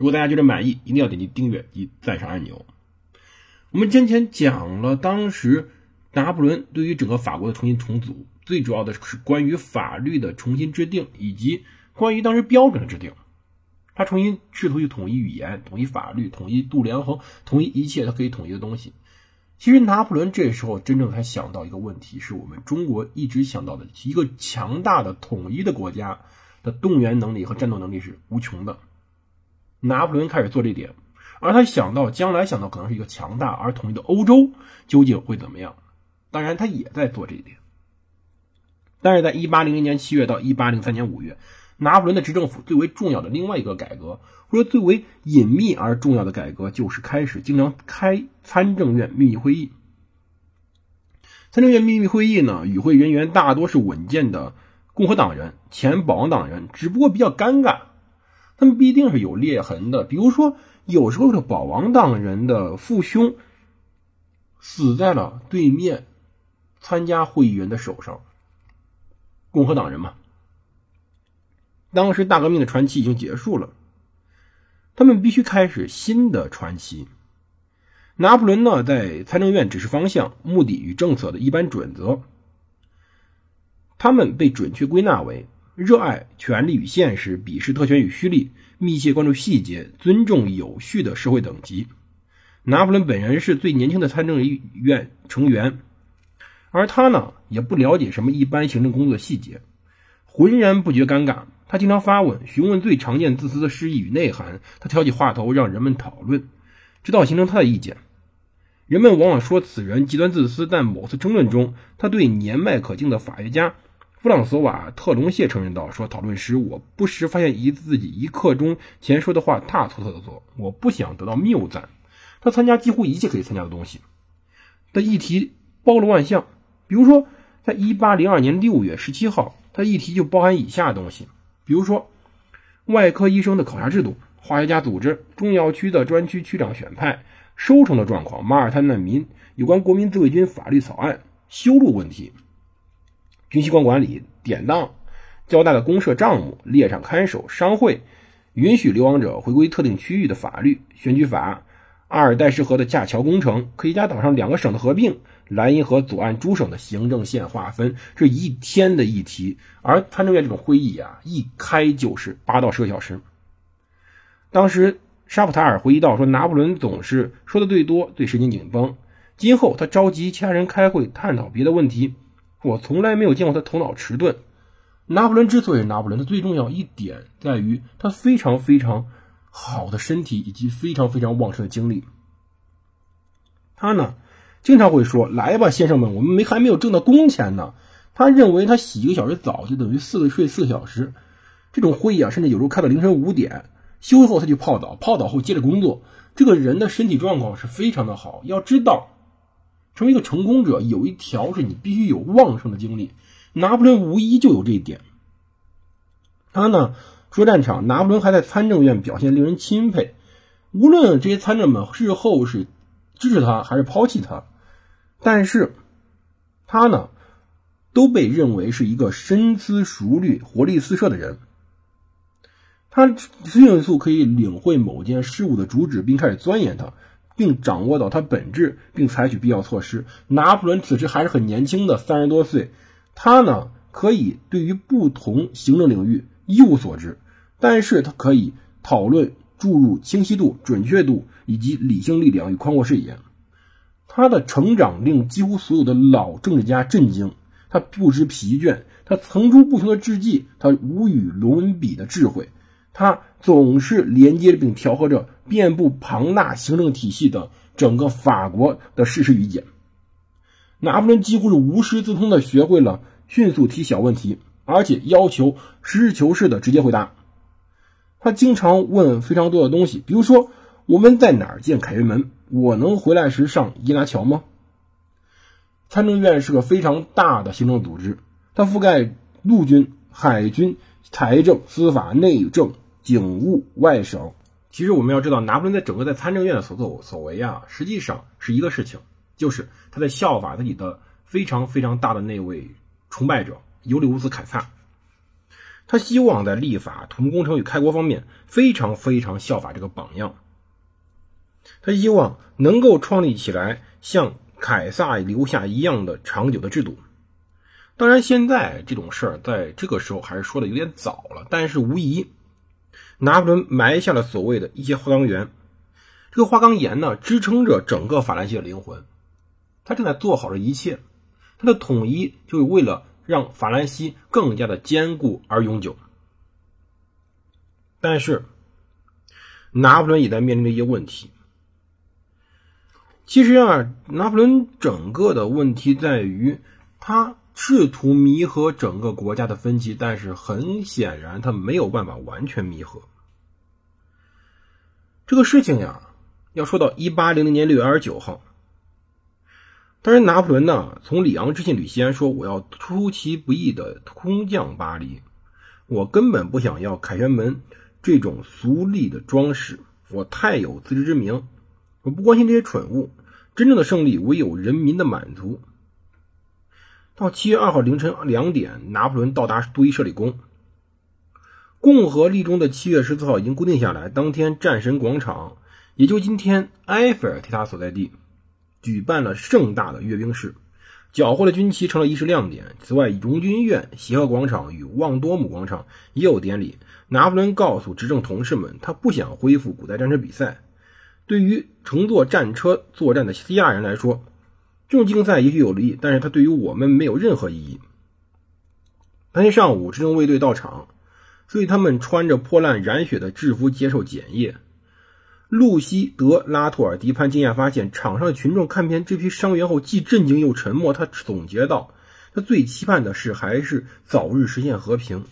如果大家觉得满意，一定要点击订阅及赞赏按钮。我们先前讲了当时拿破仑对于整个法国的重新重组。最主要的是关于法律的重新制定，以及关于当时标准的制定。他重新试图去统一语言、统一法律、统一度量衡、统一一切他可以统一的东西。其实拿破仑这时候真正才想到一个问题，是我们中国一直想到的一个强大的统一的国家的动员能力和战斗能力是无穷的。拿破仑开始做这点，而他想到将来想到可能是一个强大而统一的欧洲究竟会怎么样？当然，他也在做这一点。但是在1800年7月到1803年5月，拿破仑的执政府最为重要的另外一个改革，或者最为隐秘而重要的改革，就是开始经常开参政院秘密会议。参政院秘密会议呢，与会人员大多是稳健的共和党人、前保王党人，只不过比较尴尬，他们必定是有裂痕的。比如说，有时候的保王党人的父兄死在了对面参加会议员的手上。共和党人嘛，当时大革命的传奇已经结束了，他们必须开始新的传奇。拿破仑呢，在参政院指示方向、目的与政策的一般准则，他们被准确归纳为：热爱权力与现实，鄙视特权与虚力，密切关注细节，尊重有序的社会等级。拿破仑本人是最年轻的参政院成员。而他呢，也不了解什么一般行政工作的细节，浑然不觉尴尬。他经常发问，询问最常见自私的诗意与内涵。他挑起话头，让人们讨论，直到形成他的意见。人们往往说此人极端自私，但某次争论中，他对年迈可敬的法学家弗朗索瓦特隆谢承认道：“说讨论时，我不时发现一自己一刻钟前说的话大错特错。我不想得到谬赞。他参加几乎一切可以参加的东西，的议题包罗万象。”比如说，在一八零二年六月十七号，他议题就包含以下东西：比如说，外科医生的考察制度、化学家组织、中药区的专区区长选派、收成的状况、马耳他难民、有关国民自卫军法律草案、修路问题、军需官管理、典当、交大的公社账目、列场看守、商会、允许流亡者回归特定区域的法律、选举法、阿尔代什河的架桥工程、科西嘉岛上两个省的合并。莱茵河左岸诸省的行政线划分，这一天的议题。而参政院这种会议啊，一开就是八到十个小时。当时沙普塔尔回忆到说，拿破仑总是说的最多，最神经紧绷。今后他召集其他人开会探讨别的问题，我从来没有见过他头脑迟钝。拿破仑之所以是拿破仑，他最重要一点在于他非常非常好的身体以及非常非常旺盛的精力。他呢？经常会说：“来吧，先生们，我们没还没有挣到工钱呢。”他认为他洗一个小时澡就等于四个睡四个小时。这种会议啊，甚至有时候开到凌晨五点，休息后他就泡澡，泡澡后接着工作。这个人的身体状况是非常的好。要知道，成为一个成功者，有一条是你必须有旺盛的精力。拿破仑无疑就有这一点。他呢，说战场，拿破仑还在参政院表现令人钦佩。无论这些参政们日后是支持他还是抛弃他。但是，他呢，都被认为是一个深思熟虑、活力四射的人。他迅速可以领会某件事物的主旨，并开始钻研它，并掌握到它本质，并采取必要措施。拿破仑此时还是很年轻的，三十多岁。他呢，可以对于不同行政领域一无所知，但是他可以讨论注入清晰度、准确度以及理性力量与宽阔视野。他的成长令几乎所有的老政治家震惊。他不知疲倦，他层出不穷的智计，他无与伦比的智慧，他总是连接并调和着遍布庞大行政体系的整个法国的事实与解。拿破仑几乎是无师自通的学会了迅速提小问题，而且要求实事求是的直接回答。他经常问非常多的东西，比如说我们在哪儿建凯旋门？我能回来时上伊拉桥吗？参政院是个非常大的行政组织，它覆盖陆军、海军、财政、司法、内政、警务、外省。其实我们要知道，拿破仑在整个在参政院的所作所为啊，实际上是一个事情，就是他在效法自己的非常非常大的那位崇拜者尤利乌斯·凯撒。他希望在立法、土木工程与开国方面非常非常效法这个榜样。他希望能够创立起来像凯撒留下一样的长久的制度。当然，现在这种事儿在这个时候还是说的有点早了，但是无疑。拿破仑埋下了所谓的一些花岗岩，这个花岗岩呢，支撑着整个法兰西的灵魂。他正在做好这一切，他的统一就是为了让法兰西更加的坚固而永久。但是，拿破仑也在面临着一些问题。其实啊，拿破仑整个的问题在于他。试图弥合整个国家的分歧，但是很显然他没有办法完全弥合。这个事情呀，要说到一八零零年六月二十九号，当然拿破仑呢从里昂致信吕西安说：“我要出其不意的空降巴黎，我根本不想要凯旋门这种俗丽的装饰，我太有自知之明，我不关心这些蠢物。真正的胜利唯有人民的满足。”到七月二号凌晨两点，拿破仑到达杜伊舍里宫。共和历中的七月十四号已经固定下来，当天战神广场，也就今天埃菲尔铁塔所在地，举办了盛大的阅兵式，缴获的军旗成了仪式亮点。此外，荣军院、协和广场与旺多姆广场也有典礼。拿破仑告诉执政同事们，他不想恢复古代战车比赛。对于乘坐战车作战的希腊人来说，这种竞赛也许有利，但是它对于我们没有任何意义。当天上午，执政卫队到场，所以他们穿着破烂染血的制服接受检验。露西·德拉托尔迪潘惊讶发现，场上的群众看遍这批伤员后，既震惊又沉默。他总结道：“他最期盼的是还是早日实现和平。”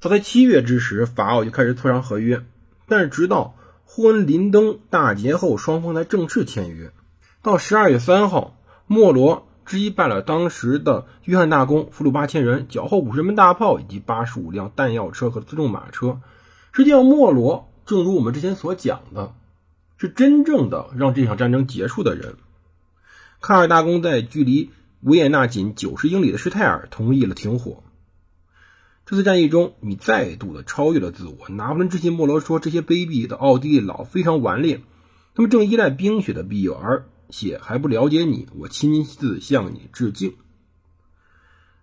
早在七月之时，法奥就开始磋商合约，但是直到霍恩林登大捷后，双方才正式签约。到十二月三号，莫罗击败了当时的约翰大公，俘虏八千人，缴获五十门大炮以及八十五辆弹药车和自重马车。实际上，莫罗正如我们之前所讲的，是真正的让这场战争结束的人。卡尔大公在距离维也纳仅九十英里的施泰尔同意了停火。这次战役中，你再度的超越了自我。拿破仑致信莫罗说：“这些卑鄙的奥地利佬非常顽劣，他们正依赖冰雪的庇佑而。”且还不了解你，我亲自向你致敬。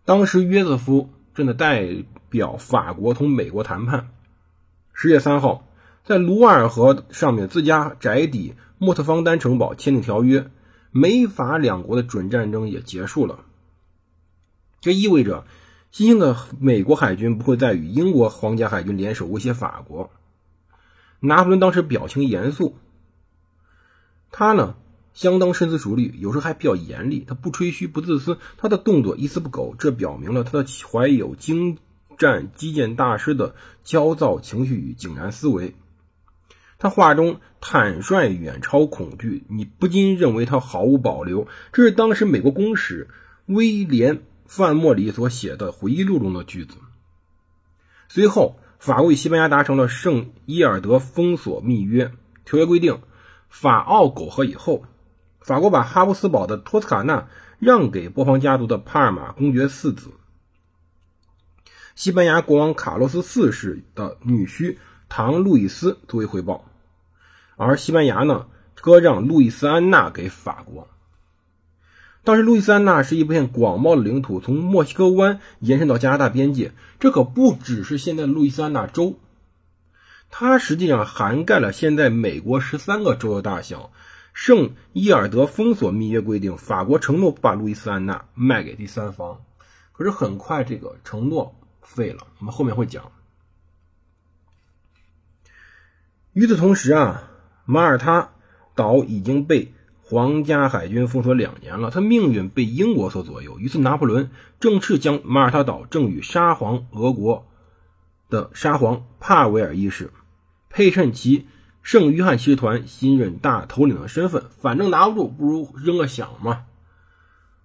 当时约瑟夫正在代表法国同美国谈判。十月三号，在卢瓦尔河上面自家宅邸莫特方丹城堡签订条约，美法两国的准战争也结束了。这意味着新兴的美国海军不会再与英国皇家海军联手威胁法国。拿破仑当时表情严肃，他呢？相当深思熟虑，有时候还比较严厉。他不吹嘘，不自私，他的动作一丝不苟，这表明了他的怀有精湛击剑大师的焦躁情绪与井然思维。他话中坦率远超恐惧，你不禁认为他毫无保留。这是当时美国公使威廉·范莫里所写的回忆录中的句子。随后，法国与西班牙达成了圣伊尔德封锁密约条约，规定法奥苟合以后。法国把哈布斯堡的托斯卡纳让给波旁家族的帕尔马公爵四子，西班牙国王卡洛斯四世的女婿唐路易斯作为回报，而西班牙呢割让路易斯安娜给法国。当时路易斯安娜是一片广袤的领土，从墨西哥湾延伸到加拿大边界，这可不只是现在的路易斯安那州，它实际上涵盖了现在美国十三个州的大小。圣伊尔德封锁密约规定，法国承诺不把路易斯安那卖给第三方。可是很快，这个承诺废了。我们后面会讲。与此同时啊，马耳他岛已经被皇家海军封锁两年了，他命运被英国所左右。于是，拿破仑正式将马耳他岛赠与沙皇俄国的沙皇帕维尔一世，配衬其圣约翰骑士团新任大头领的身份。反正拿不住，不如扔个响嘛。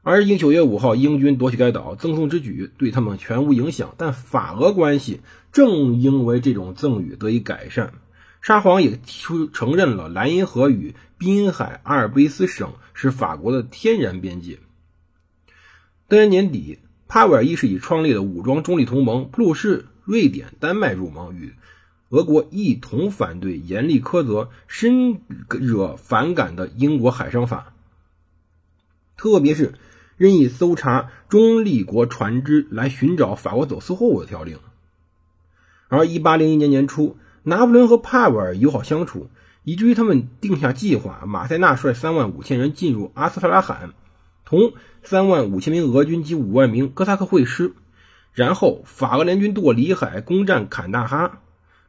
而因九月五号英军夺取该岛，赠送之举对他们全无影响。但法俄关系正因为这种赠与得以改善，沙皇也提出承认了莱茵河与滨海阿尔卑斯省是法国的天然边界。当年年底，帕维尔一世以创立的武装中立同盟，普鲁士、瑞典、丹麦入盟，与俄国一同反对严厉苛责、深惹反感的英国海上法，特别是。任意搜查中立国船只来寻找法国走私货物的条令。而1801年年初，拿破仑和帕维尔友好相处，以至于他们定下计划：马塞纳率3万五千人进入阿斯特拉罕，同3万五千名俄军及5万名哥萨克会师，然后法俄联军渡过里海，攻占坎大哈，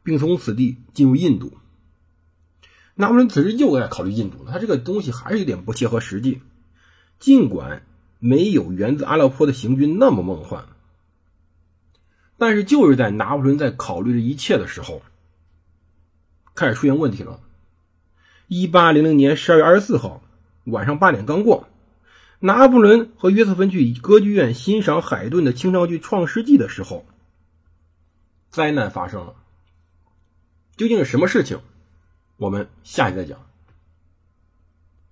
并从此地进入印度。拿破仑此时又在考虑印度他这个东西还是有点不切合实际，尽管。没有源自阿勒颇的行军那么梦幻，但是就是在拿破仑在考虑这一切的时候，开始出现问题了。一八零零年十二月二十四号晚上八点刚过，拿破仑和约瑟芬去歌剧院欣赏海顿的清唱剧《创世纪》的时候，灾难发生了。究竟是什么事情？我们下集再讲。